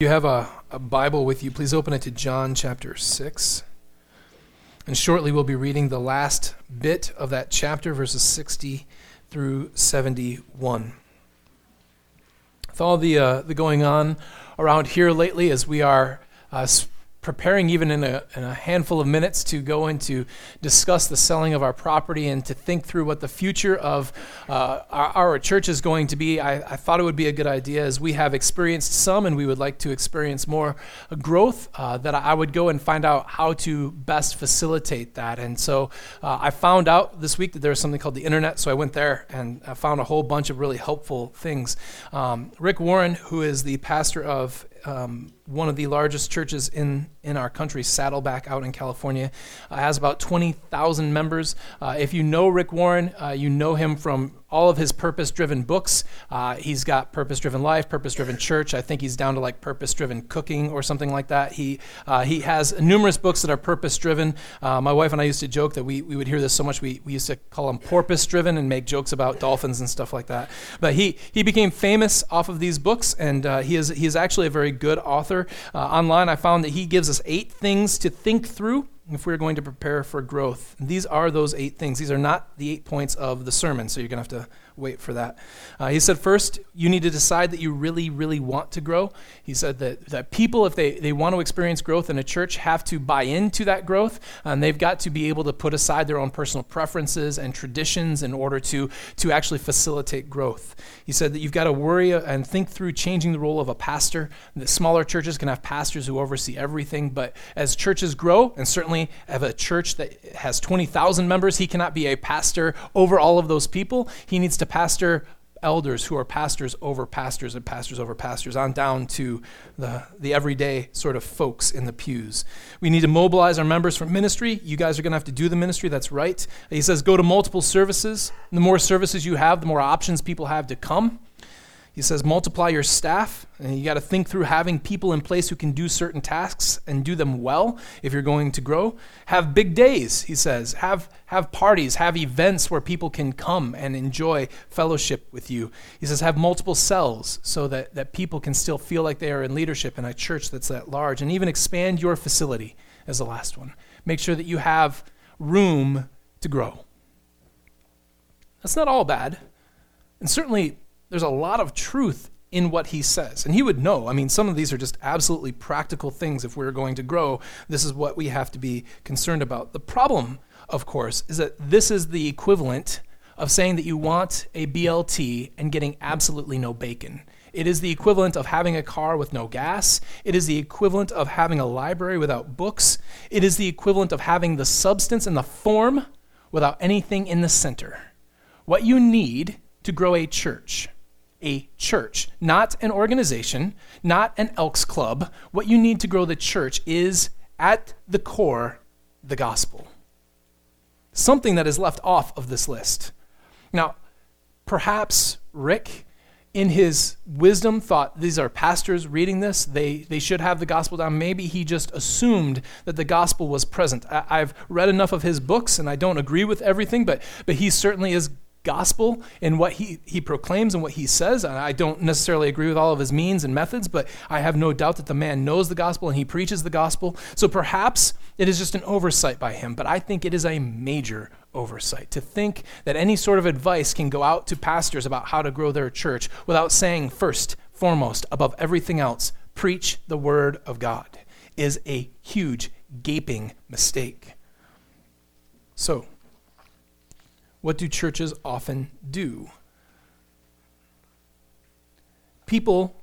you have a, a, Bible with you, please open it to John chapter 6. And shortly we'll be reading the last bit of that chapter, verses 60 through 71. With all the, uh, the going on around here lately, as we are uh, preparing even in a, in a, handful of minutes to go and to discuss the selling of our property and to think through what the future of uh, our, our, church is going to be, I, I, thought it would be a good idea as we have experienced some and we would like to experience more growth, uh, that I would go and find out how to best facilitate that. And so uh, I found out this week that there's something called the internet, so I went there and I found a whole bunch of really helpful things. Um, Rick Warren, who is the pastor of um, one of the largest churches in, in our country, Saddleback out in California, uh, has about 20,000 members. Uh, if you know Rick Warren, uh, you know him from all of his purpose driven books. Uh, he's got Purpose Driven Life, Purpose Driven Church. I think he's down to like Purpose Driven Cooking or something like that. He, uh, he has numerous books that are purpose driven. Uh, my wife and I used to joke that we, we would hear this so much, we, we used to call him porpoise driven and make jokes about dolphins and stuff like that. But he, he became famous off of these books, and he, is, he is actually a very good author. Online, I found that he gives us eight things to think through if we're going to prepare for growth. These are those eight things. These are not the eight points of the sermon, so you're going to have to wait for that. Uh, he said, first, you need to decide that you really, really want to grow. He said that, that people, if they, they want to experience growth in a church, have to buy into that growth, and they've got to be able to put aside their own personal preferences and traditions in order to, to actually facilitate growth. He said that you've got to worry and think through changing the role of a pastor. The smaller churches can have pastors who oversee everything, but as churches grow, and certainly if a church that has 20,000 members, he cannot be a pastor over all of those people. He needs to pastor elders who are pastors over pastors and pastors over pastors, on down to the, the everyday sort of folks in the pews. We need to mobilize our members for ministry. You guys are going to have to do the ministry, that's right. He says go to multiple services. The more services you have, the more options people have to come. He says, multiply your staff. And you got to think through having people in place who can do certain tasks and do them well if you're going to grow. Have big days, he says. Have, have parties, have events where people can come and enjoy fellowship with you. He says, have multiple cells so that, that people can still feel like they are in leadership in a church that's that large. And even expand your facility as the last one. Make sure that you have room to grow. That's not all bad. And certainly, there's a lot of truth in what he says. And he would know. I mean, some of these are just absolutely practical things. If we're going to grow, this is what we have to be concerned about. The problem, of course, is that this is the equivalent of saying that you want a BLT and getting absolutely no bacon. It is the equivalent of having a car with no gas. It is the equivalent of having a library without books. It is the equivalent of having the substance and the form without anything in the center. What you need to grow a church a church, not an organization, not an Elks Club. What you need to grow the church is, at the core, the gospel. Something that is left off of this list. Now, perhaps Rick, in his wisdom, thought these are pastors reading this. They, they should have the gospel down. Maybe he just assumed that the gospel was present. I, I've read enough of his books, and I don't agree with everything, but, but he certainly is gospel in what he, he proclaims and what he says. And I don't necessarily agree with all of his means and methods, but I have no doubt that the man knows the gospel and he preaches the gospel. So perhaps it is just an oversight by him, but I think it is a major oversight to think that any sort of advice can go out to pastors about how to grow their church without saying, first, foremost, above everything else, preach the word of God is a huge, gaping mistake. So, what do churches often do? People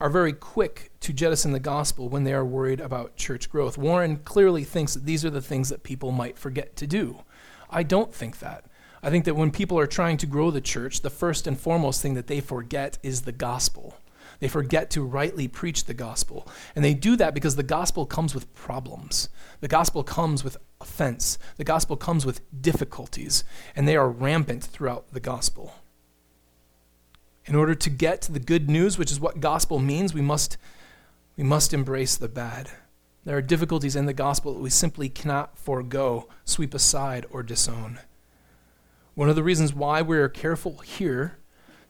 are very quick to jettison the gospel when they are worried about church growth. Warren clearly thinks that these are the things that people might forget to do. I don't think that. I think that when people are trying to grow the church, the first and foremost thing that they forget is the gospel. They forget to rightly preach the gospel. And they do that because the gospel comes with problems. The gospel comes with offense. The gospel comes with difficulties, and they are rampant throughout the gospel. In order to get to the good news, which is what gospel means, we must, we must embrace the bad. There are difficulties in the gospel that we simply cannot forego, sweep aside, or disown. One of the reasons why we are careful here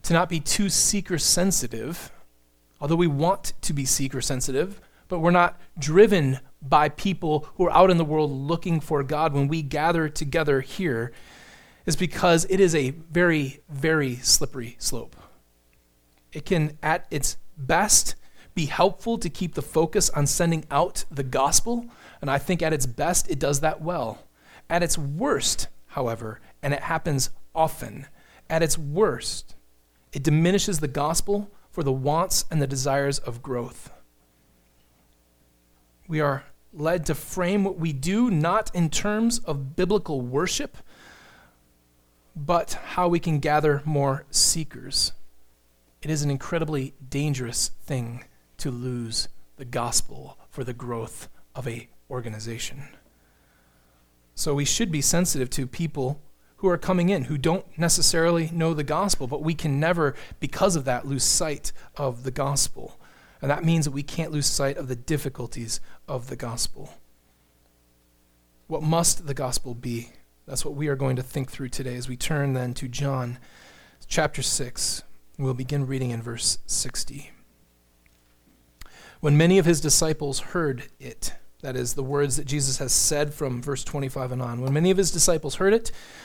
to not be too seeker sensitive although we want to be seeker sensitive, but we're not driven by people who are out in the world looking for God when we gather together here, is because it is a very, very slippery slope. It can, at its best, be helpful to keep the focus on sending out the gospel, and I think at its best, it does that well. At its worst, however, and it happens often, at its worst, it diminishes the gospel for the wants and the desires of growth. We are led to frame what we do not in terms of biblical worship, but how we can gather more seekers. It is an incredibly dangerous thing to lose the gospel for the growth of a organization. So we should be sensitive to people who are coming in who don't necessarily know the gospel, but we can never, because of that, lose sight of the gospel. And that means that we can't lose sight of the difficulties of the gospel. What must the gospel be? That's what we are going to think through today as we turn then to John chapter 6. We'll begin reading in verse 60. When many of his disciples heard it, that is, the words that Jesus has said from verse 25 and on. When many of his disciples heard it,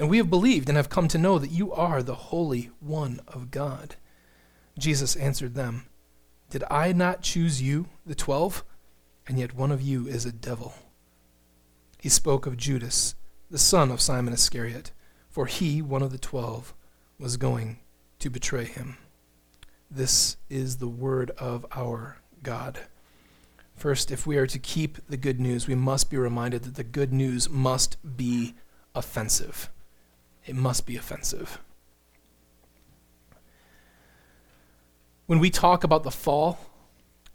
And we have believed and have come to know that you are the Holy One of God. Jesus answered them, Did I not choose you, the twelve? And yet one of you is a devil. He spoke of Judas, the son of Simon Iscariot, for he, one of the twelve, was going to betray him. This is the word of our God. First, if we are to keep the good news, we must be reminded that the good news must be offensive. It must be offensive. When we talk about the fall,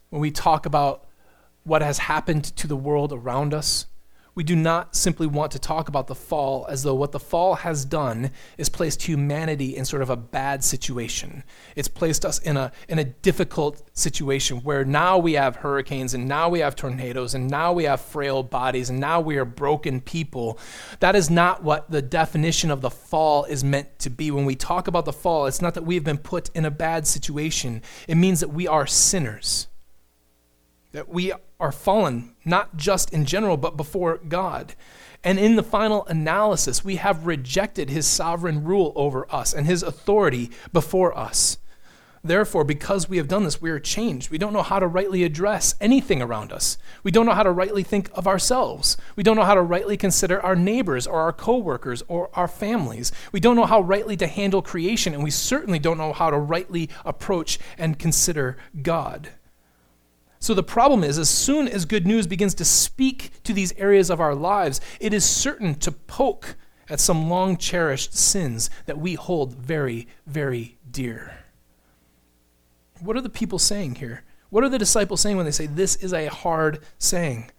when we talk about what has happened to the world around us, we do not simply want to talk about the fall as though what the fall has done is placed humanity in sort of a bad situation. It's placed us in a, in a difficult situation where now we have hurricanes and now we have tornadoes and now we have frail bodies and now we are broken people. That is not what the definition of the fall is meant to be. When we talk about the fall, it's not that we have been put in a bad situation, it means that we are sinners that we are fallen, not just in general, but before God. And in the final analysis, we have rejected his sovereign rule over us and his authority before us. Therefore, because we have done this, we are changed. We don't know how to rightly address anything around us. We don't know how to rightly think of ourselves. We don't know how to rightly consider our neighbors or our coworkers or our families. We don't know how rightly to handle creation, and we certainly don't know how to rightly approach and consider God. So the problem is, as soon as good news begins to speak to these areas of our lives, it is certain to poke at some long cherished sins that we hold very, very dear. What are the people saying here? What are the disciples saying when they say this is a hard saying?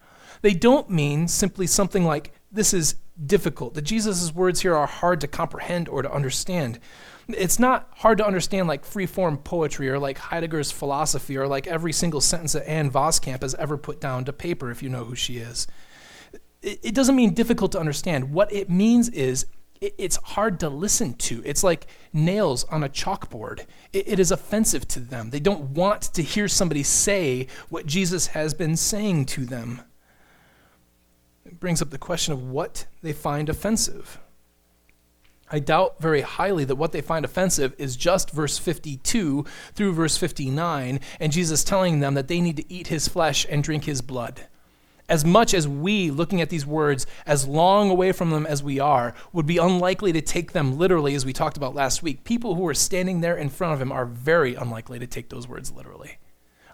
They don't mean simply something like this is difficult. That Jesus' words here are hard to comprehend or to understand. It's not hard to understand like free-form poetry or like Heidegger's philosophy or like every single sentence that Ann Voskamp has ever put down to paper, if you know who she is. It, it doesn't mean difficult to understand. What it means is it, it's hard to listen to. It's like nails on a chalkboard. It, it is offensive to them. They don't want to hear somebody say what Jesus has been saying to them. It brings up the question of what they find offensive. I doubt very highly that what they find offensive is just verse 52 through verse 59, and Jesus telling them that they need to eat his flesh and drink his blood. As much as we, looking at these words, as long away from them as we are, would be unlikely to take them literally, as we talked about last week, people who are standing there in front of him are very unlikely to take those words literally.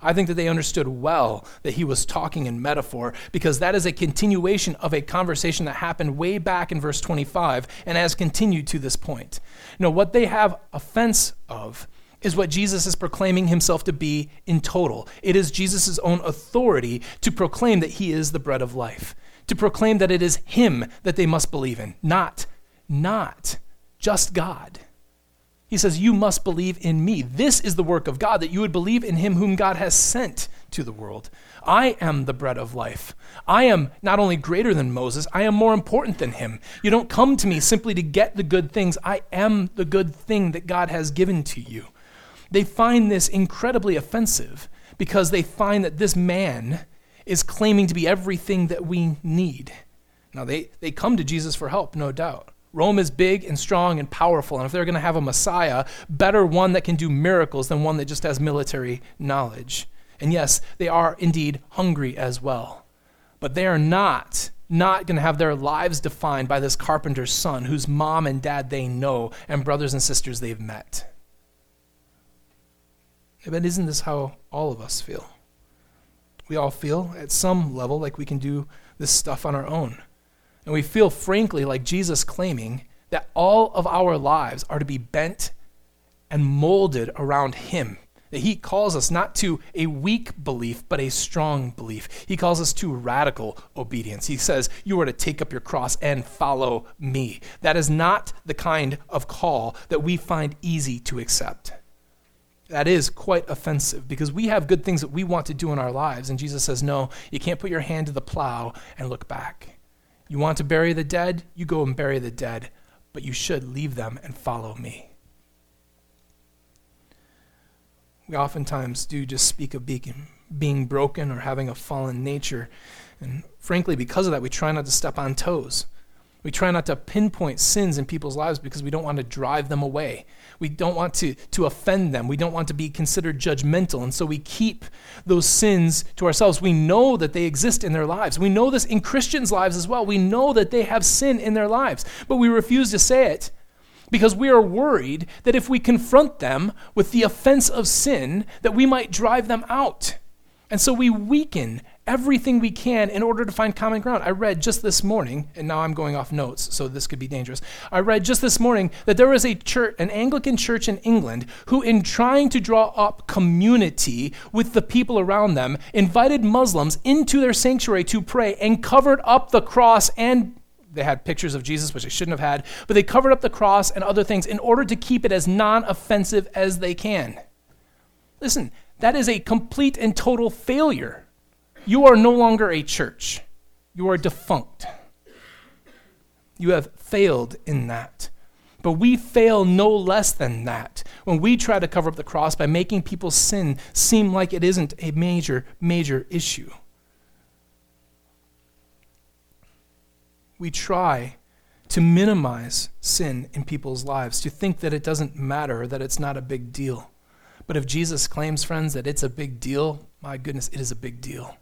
I think that they understood well that he was talking in metaphor because that is a continuation of a conversation that happened way back in verse 25 and has continued to this point. Know, what they have offense of is what Jesus is proclaiming himself to be in total. It is Jesus' own authority to proclaim that he is the bread of life, to proclaim that it is him that they must believe in, not, not just God. He says, You must believe in me. This is the work of God, that you would believe in him whom God has sent to the world. I am the bread of life. I am not only greater than Moses, I am more important than him. You don't come to me simply to get the good things. I am the good thing that God has given to you. They find this incredibly offensive because they find that this man is claiming to be everything that we need. Now, they, they come to Jesus for help, no doubt. Rome is big and strong and powerful, and if they're going to have a Messiah, better one that can do miracles than one that just has military knowledge. And yes, they are indeed hungry as well. But they are not not going to have their lives defined by this carpenter's son whose mom and dad they know and brothers and sisters they've met. But isn't this how all of us feel? We all feel at some level like we can do this stuff on our own. And we feel, frankly, like Jesus claiming that all of our lives are to be bent and molded around Him. That He calls us not to a weak belief, but a strong belief. He calls us to radical obedience. He says, You are to take up your cross and follow me. That is not the kind of call that we find easy to accept. That is quite offensive because we have good things that we want to do in our lives. And Jesus says, No, you can't put your hand to the plow and look back. You want to bury the dead? You go and bury the dead, but you should leave them and follow me. We oftentimes do just speak of being, being broken or having a fallen nature. And frankly, because of that, we try not to step on toes. We try not to pinpoint sins in people's lives because we don't want to drive them away. We don't want to, to offend them. We don't want to be considered judgmental. And so we keep those sins to ourselves. We know that they exist in their lives. We know this in Christians' lives as well. We know that they have sin in their lives, but we refuse to say it because we are worried that if we confront them with the offense of sin, that we might drive them out. And so we weaken everything we can in order to find common ground. I read just this morning, and now I'm going off notes, so this could be dangerous. I read just this morning that there was a church, an Anglican church in England, who, in trying to draw up community with the people around them, invited Muslims into their sanctuary to pray and covered up the cross and they had pictures of Jesus, which they shouldn't have had, but they covered up the cross and other things in order to keep it as non offensive as they can. Listen, that is a complete and total failure you are no longer a church. You are defunct. You have failed in that. But we fail no less than that when we try to cover up the cross by making people's sin seem like it isn't a major, major issue. We try to minimize sin in people's lives, to think that it doesn't matter, that it's not a big deal. But if Jesus claims, friends, that it's a big deal, my goodness, it is a big deal.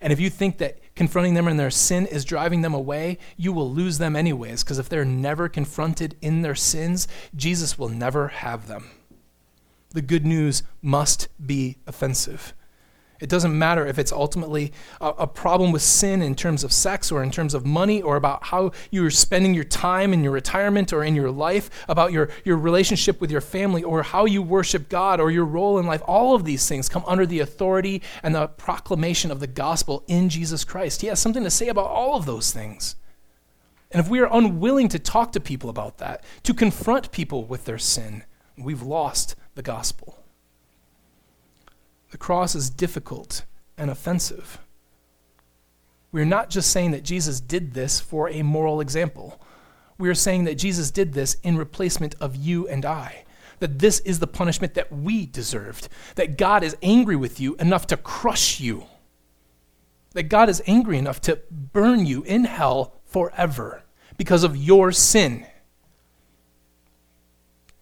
And if you think that confronting them in their sin is driving them away, you will lose them anyways, because if they're never confronted in their sins, Jesus will never have them. The good news must be offensive. It doesn't matter if it's ultimately a, a, problem with sin in terms of sex or in terms of money or about how you're spending your time in your retirement or in your life, about your, your relationship with your family or how you worship God or your role in life. All of these things come under the authority and the proclamation of the gospel in Jesus Christ. He has something to say about all of those things. And if we are unwilling to talk to people about that, to confront people with their sin, we've lost the gospel. The cross is difficult and offensive. We're not just saying that Jesus did this for a moral example. We are saying that Jesus did this in replacement of you and I. That this is the punishment that we deserved. That God is angry with you enough to crush you. That God is angry enough to burn you in hell forever because of your sin.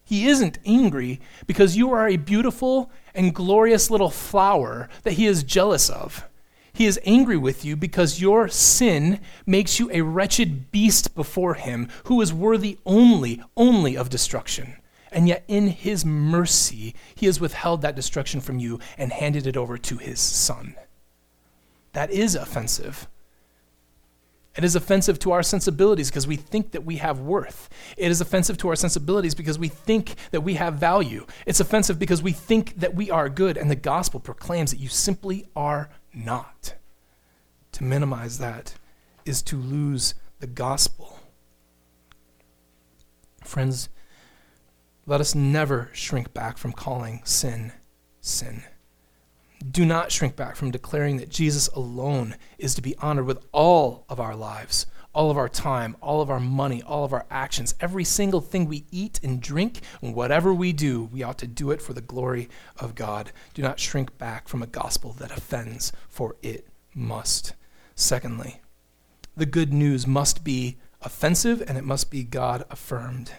He isn't angry because you are a beautiful and glorious little flower that he is jealous of. He is angry with you because your sin makes you a wretched beast before him who is worthy only, only of destruction. And yet, in his mercy, he has withheld that destruction from you and handed it over to his son. That is offensive. It is offensive to our sensibilities because we think that we have worth. It is offensive to our sensibilities because we think that we have value. It's offensive because we think that we are good, and the gospel proclaims that you simply are not. To minimize that is to lose the gospel. Friends, let us never shrink back from calling sin sin. Do not shrink back from declaring that Jesus alone is to be honored with all of our lives, all of our time, all of our money, all of our actions. Every single thing we eat and drink, and whatever we do, we ought to do it for the glory of God. Do not shrink back from a gospel that offends, for it must. Secondly, the good news must be offensive and it must be God affirmed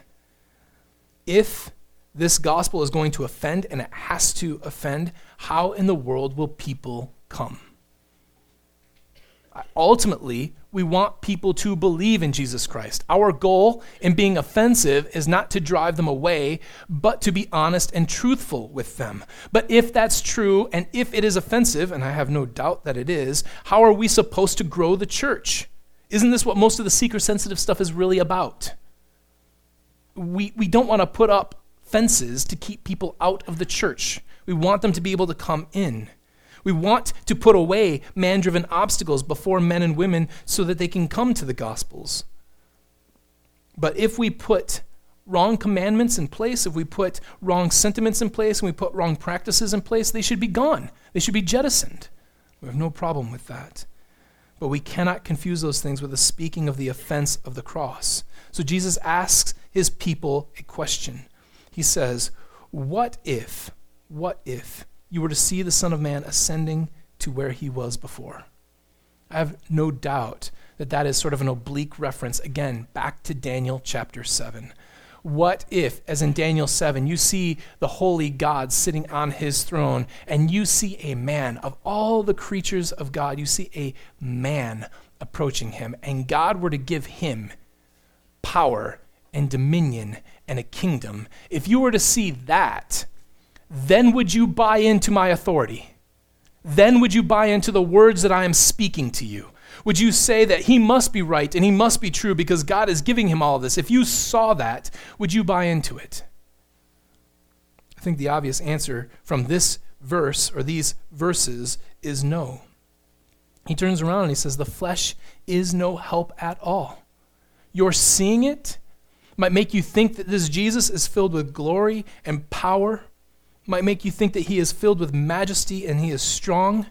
if this gospel is going to offend and it has to offend, how in the world will people come? Ultimately, we want people to believe in Jesus Christ. Our goal in being offensive is not to drive them away, but to be honest and truthful with them. But if that's true, and if it is offensive, and I have no doubt that it is, how are we supposed to grow the church? Isn't this what most of the seeker sensitive stuff is really about? we, we don't want to put up fences to keep people out of the church. We want them to be able to come in. We want to put away man driven obstacles before men and women so that they can come to the Gospels. But if we put wrong commandments in place, if we put wrong sentiments in place, and we put wrong practices in place, they should be gone. They should be jettisoned. We have no problem with that. But we cannot confuse those things with the speaking of the offense of the cross. So Jesus asks his people a question. He says, What if, what if you were to see the Son of Man ascending to where he was before? I have no doubt that that is sort of an oblique reference, again, back to Daniel chapter 7. What if, as in Daniel 7, you see the holy God sitting on his throne, and you see a man of all the creatures of God, you see a man approaching him, and God were to give him power and dominion and a kingdom, if you were to see that, then would you buy into my authority? Then would you buy into the words that I am speaking to you? Would you say that he must be right and he must be true because God is giving him all this? If you saw that, would you buy into it? I think the obvious answer from this verse or these verses is no. He turns around and he says, The flesh is no help at all. You're seeing it might make you think that this Jesus is filled with glory and power, might make you think that he is filled with majesty and he is strong,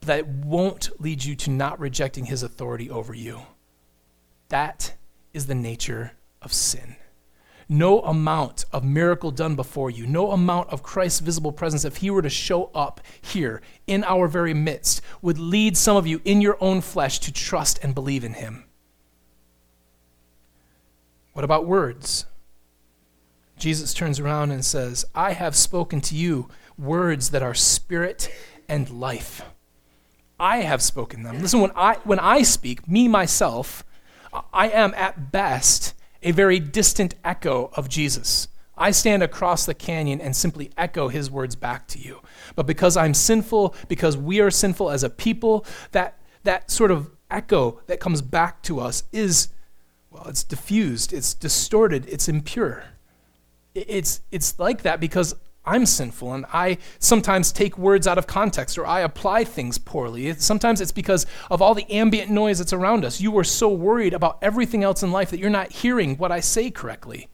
but that won't lead you to not rejecting his authority over you. That is the nature of sin. No amount of miracle done before you, no amount of Christ's visible presence, if he were to show up here in our very midst, would lead some of you in your own flesh to trust and believe in him. What about words? Jesus turns around and says, I have spoken to you words that are spirit and life. I have spoken them. Listen, when I, when I speak, me myself, I am at best a very distant echo of Jesus. I stand across the canyon and simply echo his words back to you. But because I'm sinful, because we are sinful as a people, that, that sort of echo that comes back to us is it's diffused, it's distorted, it's impure. It's, it's like that because I'm sinful and I sometimes take words out of context or I apply things poorly. sometimes it's because of all the ambient noise that's around us. You are so worried about everything else in life that you're not hearing what I say correctly.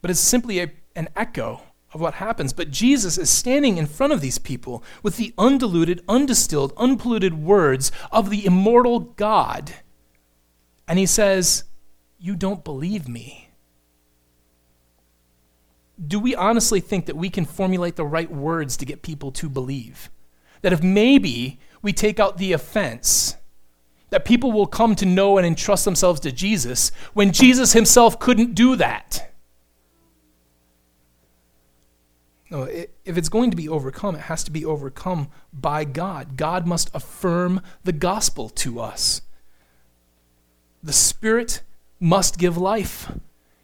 But it's simply a, an echo of what happens. But Jesus is standing in front of these people with the undiluted, undistilled, unpolluted words of the immortal God and he says, You don't believe me. Do we honestly think that we can formulate the right words to get people to believe? That if maybe we take out the offense, that people will come to know and entrust themselves to Jesus when Jesus himself couldn't do that? No, if it's going to be overcome, it has to be overcome by God. God must affirm the gospel to us. The Spirit must give life.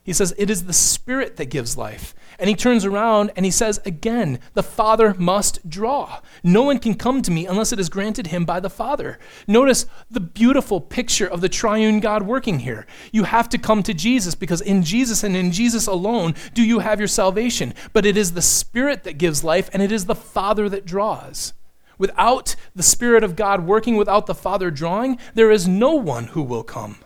He says, It is the Spirit that gives life. And he turns around and he says again, The Father must draw. No one can come to me unless it is granted him by the Father. Notice the beautiful picture of the triune God working here. You have to come to Jesus because in Jesus and in Jesus alone do you have your salvation. But it is the Spirit that gives life and it is the Father that draws. Without the Spirit of God working, without the Father drawing, there is no one who will come.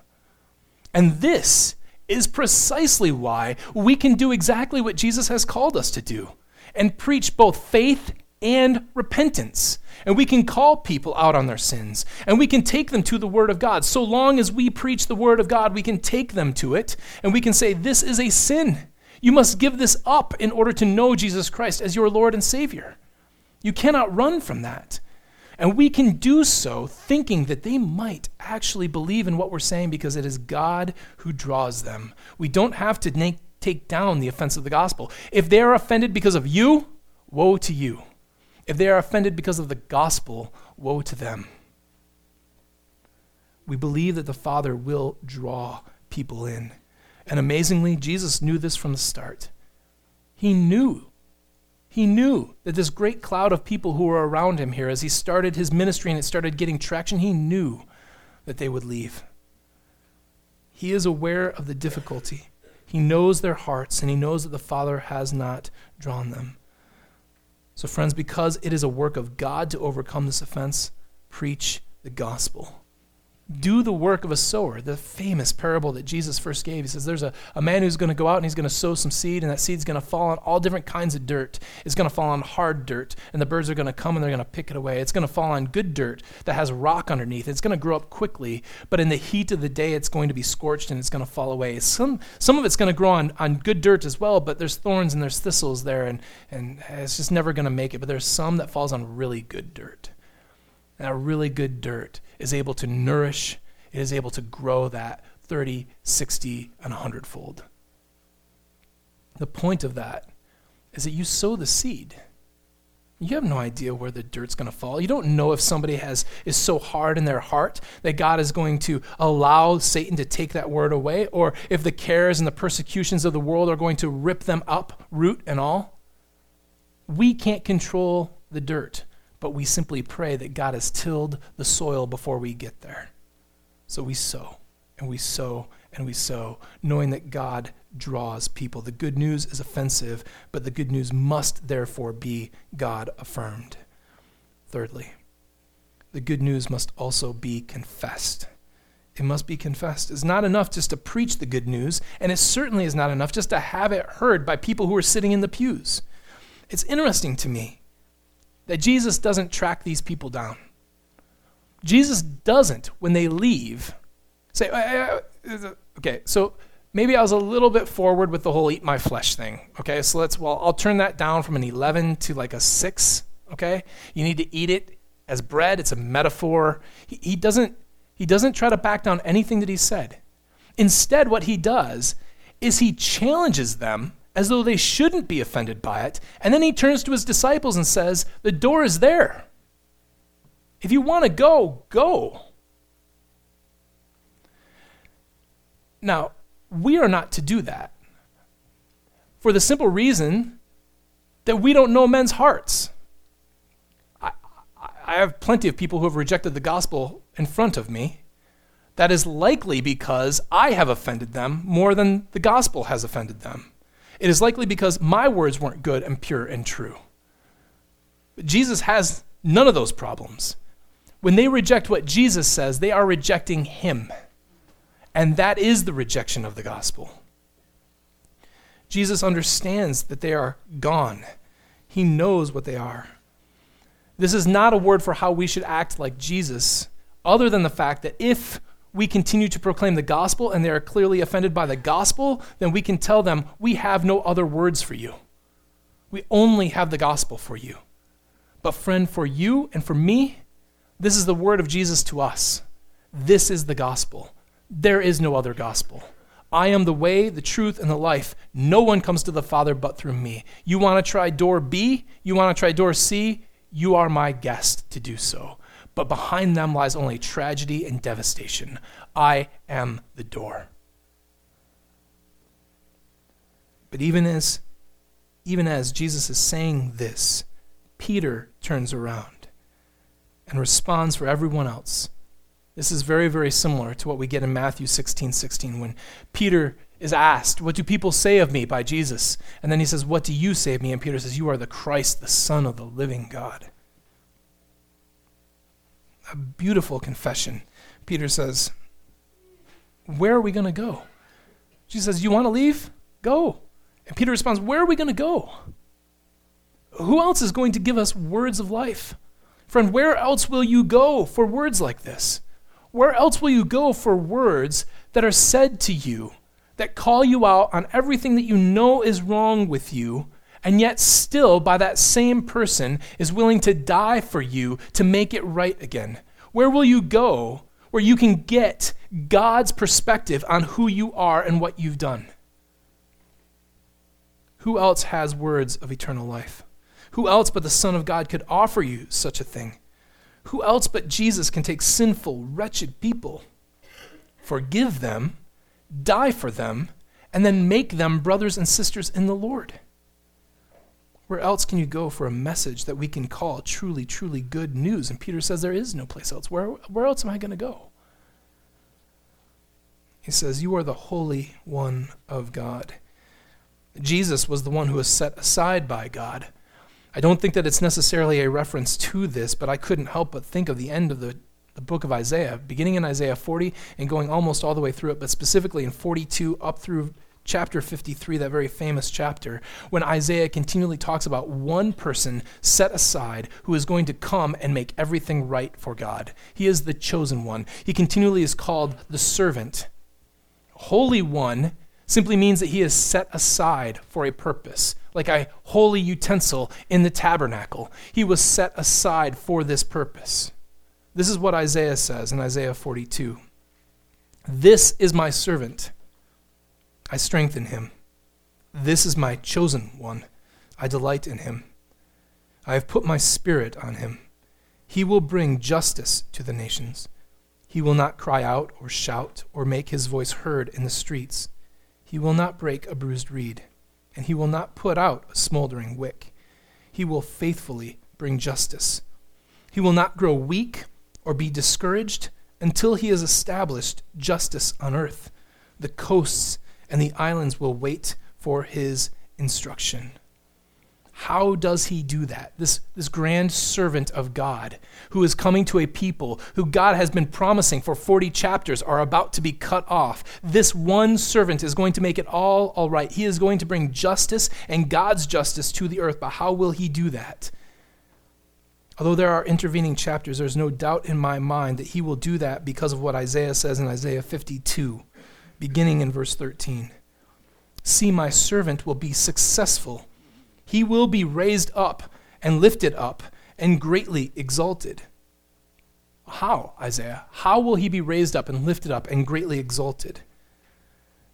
And this is precisely why we can do exactly what Jesus has called us to do and preach both faith and repentance. And we can call people out on their sins and we can take them to the Word of God. So long as we preach the Word of God, we can take them to it and we can say, This is a sin. You must give this up in order to know Jesus Christ as your Lord and Savior. You cannot run from that. And we can do so thinking that they might actually believe in what we're saying because it is God who draws them. We don't have to na- take down the offense of the gospel. If they are offended because of you, woe to you. If they are offended because of the gospel, woe to them. We believe that the Father will draw people in. And amazingly, Jesus knew this from the start. He knew he knew that this great cloud of people who were around him here, as he started his ministry and it started getting traction, he knew that they would leave. He is aware of the difficulty. He knows their hearts, and he knows that the Father has not drawn them. So, friends, because it is a work of God to overcome this offense, preach the gospel do the work of a sower. The famous parable that Jesus first gave. He says there's a, a man who's going to go out and he's going to sow some seed, and that seed's going to fall on all different kinds of dirt. It's going to fall on hard dirt, and the birds are going to come and they're going to pick it away. It's going to fall on good dirt that has rock underneath. It's going to grow up quickly, but in the heat of the day, it's going to be scorched and it's going to fall away. Some, some of it's going to grow on, on good dirt as well, but there's thorns and there's thistles there, and, and it's just never going to make it. But there's some that falls on really good dirt. That really good dirt is able to nourish, it is able to grow that 30, 60, and 100 fold. The point of that is that you sow the seed. You have no idea where the dirt's going to fall. You don't know if somebody has is so hard in their heart that God is going to allow Satan to take that word away or if the cares and the persecutions of the world are going to rip them up root and all. We can't control the dirt but we simply pray that God has tilled the soil before we get there. So we sow, and we sow, and we sow, knowing that God draws people. The good news is offensive, but the good news must therefore be God affirmed. Thirdly, the good news must also be confessed. It must be confessed. It's not enough just to preach the good news, and it certainly is not enough just to have it heard by people who are sitting in the pews. It's interesting to me that Jesus doesn't track these people down. Jesus doesn't, when they leave, say, okay, so maybe I was a little bit forward with the whole eat my flesh thing. Okay, so let's, well, I'll turn that down from an 11 to like a 6. Okay, you need to eat it as bread, it's a metaphor. He, he, doesn't, he doesn't try to back down anything that he said. Instead, what he does is he challenges them as though they shouldn't be offended by it. And then he turns to his disciples and says, The door is there. If you want to go, go. Now, we are not to do that for the simple reason that we don't know men's hearts. I, I have plenty of people who have rejected the gospel in front of me. That is likely because I have offended them more than the gospel has offended them. It is likely because my words weren't good and pure and true. But Jesus has none of those problems. When they reject what Jesus says, they are rejecting him. And that is the rejection of the gospel. Jesus understands that they are gone. He knows what they are. This is not a word for how we should act like Jesus, other than the fact that if we continue to proclaim the gospel and they are clearly offended by the gospel, then we can tell them, we have no other words for you. We only have the gospel for you. But, friend, for you and for me, this is the word of Jesus to us. This is the gospel. There is no other gospel. I am the way, the truth, and the life. No one comes to the Father but through me. You want to try door B? You want to try door C? You are my guest to do so. But behind them lies only tragedy and devastation. I am the door. But even as even as Jesus is saying this, Peter turns around and responds for everyone else. This is very, very similar to what we get in Matthew 16 16 when Peter is asked, What do people say of me by Jesus? And then he says, What do you say of me? And Peter says, You are the Christ, the Son of the living God. A beautiful confession. Peter says, Where are we going to go? She says, You want to leave? Go. And Peter responds, Where are we going to go? Who else is going to give us words of life? Friend, where else will you go for words like this? Where else will you go for words that are said to you, that call you out on everything that you know is wrong with you, and yet still, by that same person, is willing to die for you to make it right again? Where will you go where you can get God's perspective on who you are and what you've done? Who else has words of eternal life? Who else but the Son of God could offer you such a thing? Who else but Jesus can take sinful, wretched people, forgive them, die for them, and then make them brothers and sisters in the Lord? Where else can you go for a message that we can call truly, truly good news? And Peter says there is no place else. Where, where else am I going to go? He says, You are the Holy One of God. Jesus was the one who was set aside by God. I don't think that it's necessarily a reference to this, but I couldn't help but think of the end of the, the book of Isaiah, beginning in Isaiah 40 and going almost all the way through it, but specifically in 42 up through chapter 53, that very famous chapter, when Isaiah continually talks about one person set aside who is going to come and make everything right for God. He is the chosen one. He continually is called the servant. Holy One simply means that he is set aside for a purpose, like a holy utensil in the tabernacle. He was set aside for this purpose. This is what Isaiah says in Isaiah 42 This is my servant, I strengthen him. This is my chosen one, I delight in him. I have put my spirit on him. He will bring justice to the nations. He will not cry out or shout or make his voice heard in the streets. He will not break a bruised reed, and he will not put out a smoldering wick. He will faithfully bring justice. He will not grow weak or be discouraged until he has established justice on earth. The coasts and the islands will wait for his instruction. How does he do that? This, this grand servant of God who is coming to a people who God has been promising for 40 chapters are about to be cut off. This one servant is going to make it all all right. He is going to bring justice and God's justice to the earth. But how will he do that? Although there are intervening chapters, there's no doubt in my mind that he will do that because of what Isaiah says in Isaiah 52, beginning in verse 13. See, my servant will be successful he will be raised up and lifted up and greatly exalted. How, Isaiah? How will he be raised up and lifted up and greatly exalted?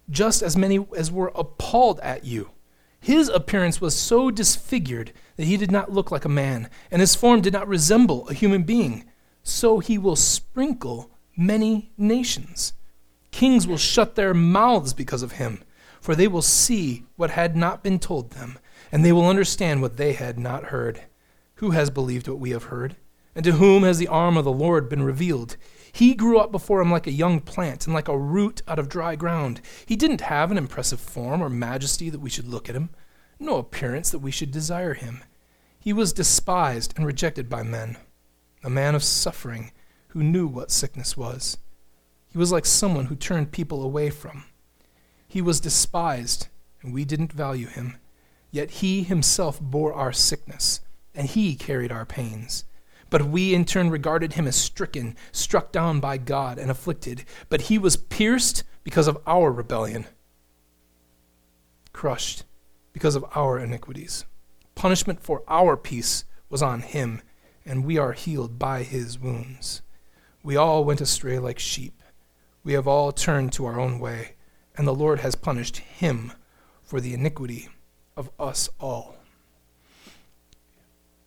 Just as many as were appalled at you. His appearance was so disfigured that he did not look like a man, and his form did not resemble a human being. So he will sprinkle many nations. Kings will shut their mouths because of him, for they will see what had not been told them and they will understand what they had not heard. Who has believed what we have heard? And to whom has the arm of the Lord been revealed? He grew up before him like a young plant and like a root out of dry ground. He didn't have an impressive form or majesty that we should look at him, no appearance that we should desire him. He was despised and rejected by men, a man of suffering who knew what sickness was. He was like someone who turned people away from. He was despised, and we didn't value him. Yet he himself bore our sickness, and he carried our pains. But we in turn regarded him as stricken, struck down by God, and afflicted. But he was pierced because of our rebellion, crushed because of our iniquities. Punishment for our peace was on him, and we are healed by his wounds. We all went astray like sheep. We have all turned to our own way, and the Lord has punished him for the iniquity of us all.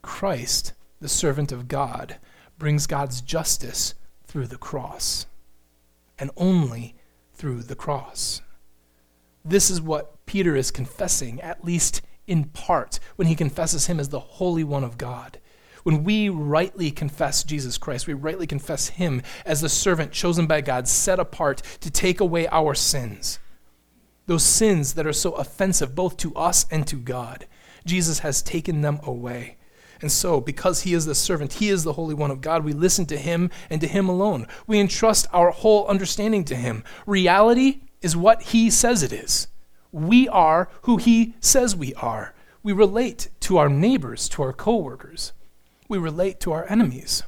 Christ, the servant of God, brings God's justice through the cross, and only through the cross. This is what Peter is confessing, at least in part, when he confesses him as the Holy One of God. When we rightly confess Jesus Christ, we rightly confess him as the servant chosen by God, set apart to take away our sins. Those sins that are so offensive both to us and to God. Jesus has taken them away. And so, because he is the servant, he is the Holy One of God, we listen to him and to him alone. We entrust our whole understanding to him. Reality is what he says it is. We are who he says we are. We relate to our neighbors, to our coworkers. We relate to our enemies.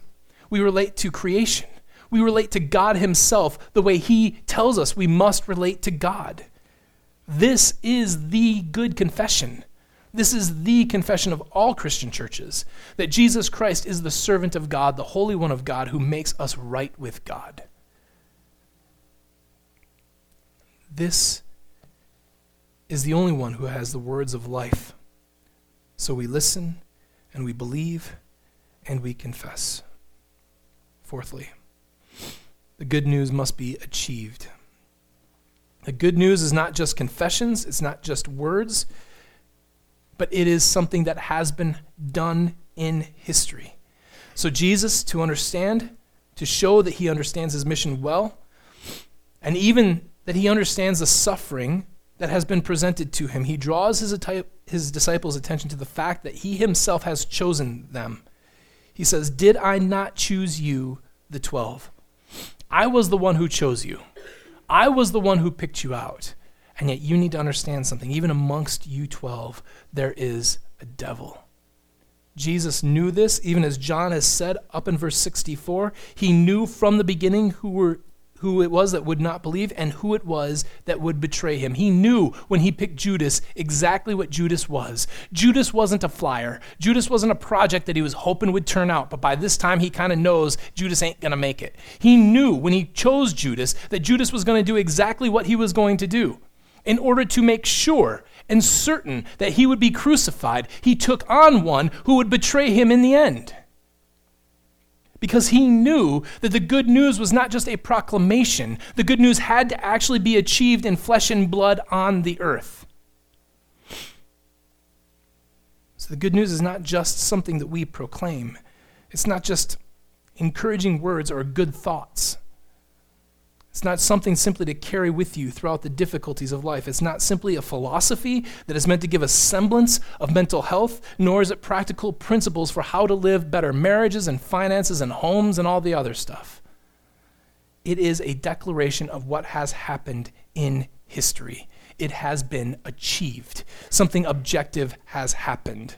We relate to creation. We relate to God himself the way he tells us we must relate to God. This is the good confession. This is the confession of all Christian churches that Jesus Christ is the servant of God, the Holy One of God, who makes us right with God. This is the only one who has the words of life. So we listen and we believe and we confess. Fourthly, the good news must be achieved. The good news is not just confessions, it's not just words, but it is something that has been done in history. So, Jesus, to understand, to show that he understands his mission well, and even that he understands the suffering that has been presented to him, he draws his, his disciples' attention to the fact that he himself has chosen them. He says, Did I not choose you, the twelve? I was the one who chose you. I was the one who picked you out. And yet you need to understand something. Even amongst you 12, there is a devil. Jesus knew this, even as John has said up in verse 64. He knew from the beginning who were who it was that would not believe and who it was that would betray him. He knew when he picked Judas exactly what Judas was. Judas wasn't a flyer, Judas wasn't a project that he was hoping would turn out, but by this time he kind of knows Judas ain't going to make it. He knew when he chose Judas that Judas was going to do exactly what he was going to do. In order to make sure and certain that he would be crucified, he took on one who would betray him in the end because he knew that the good news was not just a proclamation, the good news had to actually be achieved in flesh and blood on the earth. So the good news is not just something that we proclaim, it's not just encouraging words or good thoughts. It's not something simply to carry with you throughout the difficulties of life. It's not simply a philosophy that is meant to give a semblance of mental health, nor is it practical principles for how to live better marriages and finances and homes and all the other stuff. It is a declaration of what has happened in history. It has been achieved. Something objective has happened.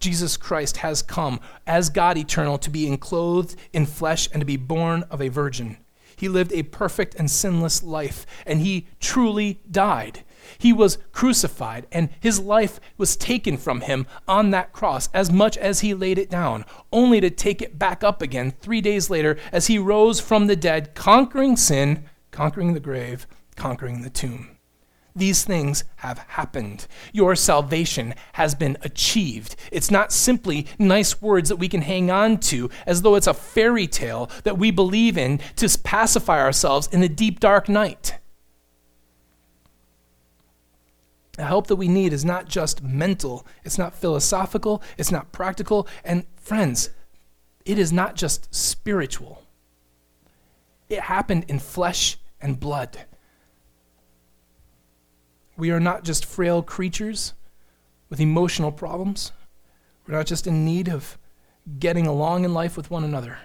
Jesus Christ has come as God eternal to be enclothed in flesh and to be born of a virgin. He lived a perfect and sinless life, and he truly died. He was crucified, and his life was taken from him on that cross as much as he laid it down, only to take it back up again three days later as he rose from the dead, conquering sin, conquering the grave, conquering the tomb. These things have happened. Your salvation has been achieved. It's not simply nice words that we can hang on to as though it's a fairy tale that we believe in to pacify ourselves in the deep, dark night. The help that we need is not just mental, it's not philosophical, it's not practical, and friends, it is not just spiritual. It happened in flesh and blood. We are not just frail creatures with emotional problems. We're not just in need of getting along in life with one another.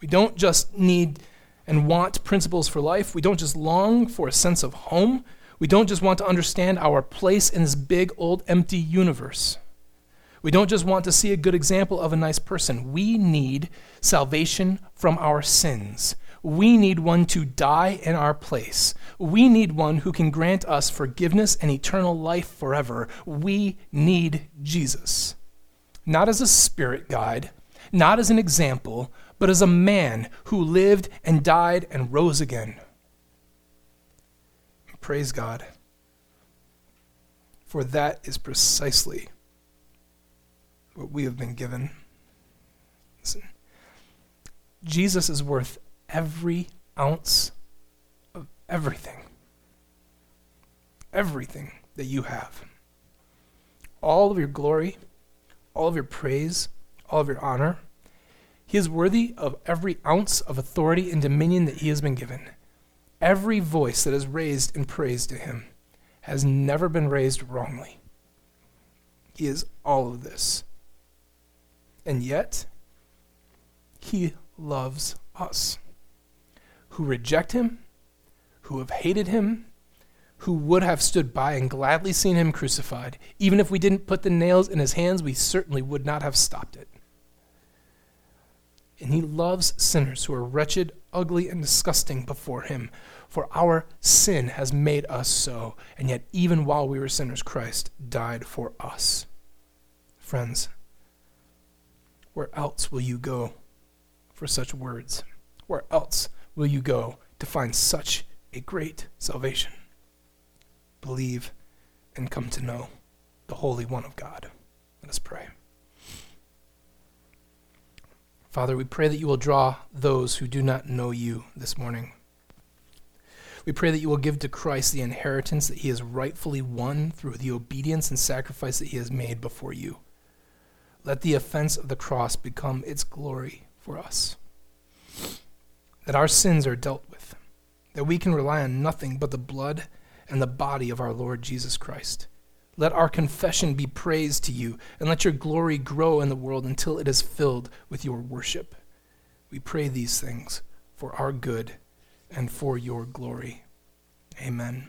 We don't just need and want principles for life. We don't just long for a sense of home. We don't just want to understand our place in this big, old, empty universe. We don't just want to see a good example of a nice person. We need salvation from our sins. We need one to die in our place. We need one who can grant us forgiveness and eternal life forever. We need Jesus. Not as a spirit guide, not as an example, but as a man who lived and died and rose again. Praise God. For that is precisely what we have been given. Listen, Jesus is worth every ounce of everything. Everything that you have. All of your glory, all of your praise, all of your honor. He is worthy of every ounce of authority and dominion that he has been given. Every voice that is raised in praise to him has never been raised wrongly. He is all of this. And yet, he loves us who reject him, who have hated him, who would have stood by and gladly seen him crucified. Even if we didn't put the nails in his hands, we certainly would not have stopped it. And he loves sinners who are wretched, ugly, and disgusting before him. For our sin has made us so, and yet, even while we were sinners, Christ died for us. Friends, where else will you go for such words? Where else will you go to find such a great salvation? Believe and come to know the Holy One of God. Let us pray. Father, we pray that you will draw those who do not know you this morning. We pray that you will give to Christ the inheritance that he has rightfully won through the obedience and sacrifice that he has made before you. Let the offense of the cross become its glory for us. That our sins are dealt with, that we can rely on nothing but the blood and the body of our Lord Jesus Christ. Let our confession be praised to you, and let your glory grow in the world until it is filled with your worship. We pray these things for our good and for your glory. Amen.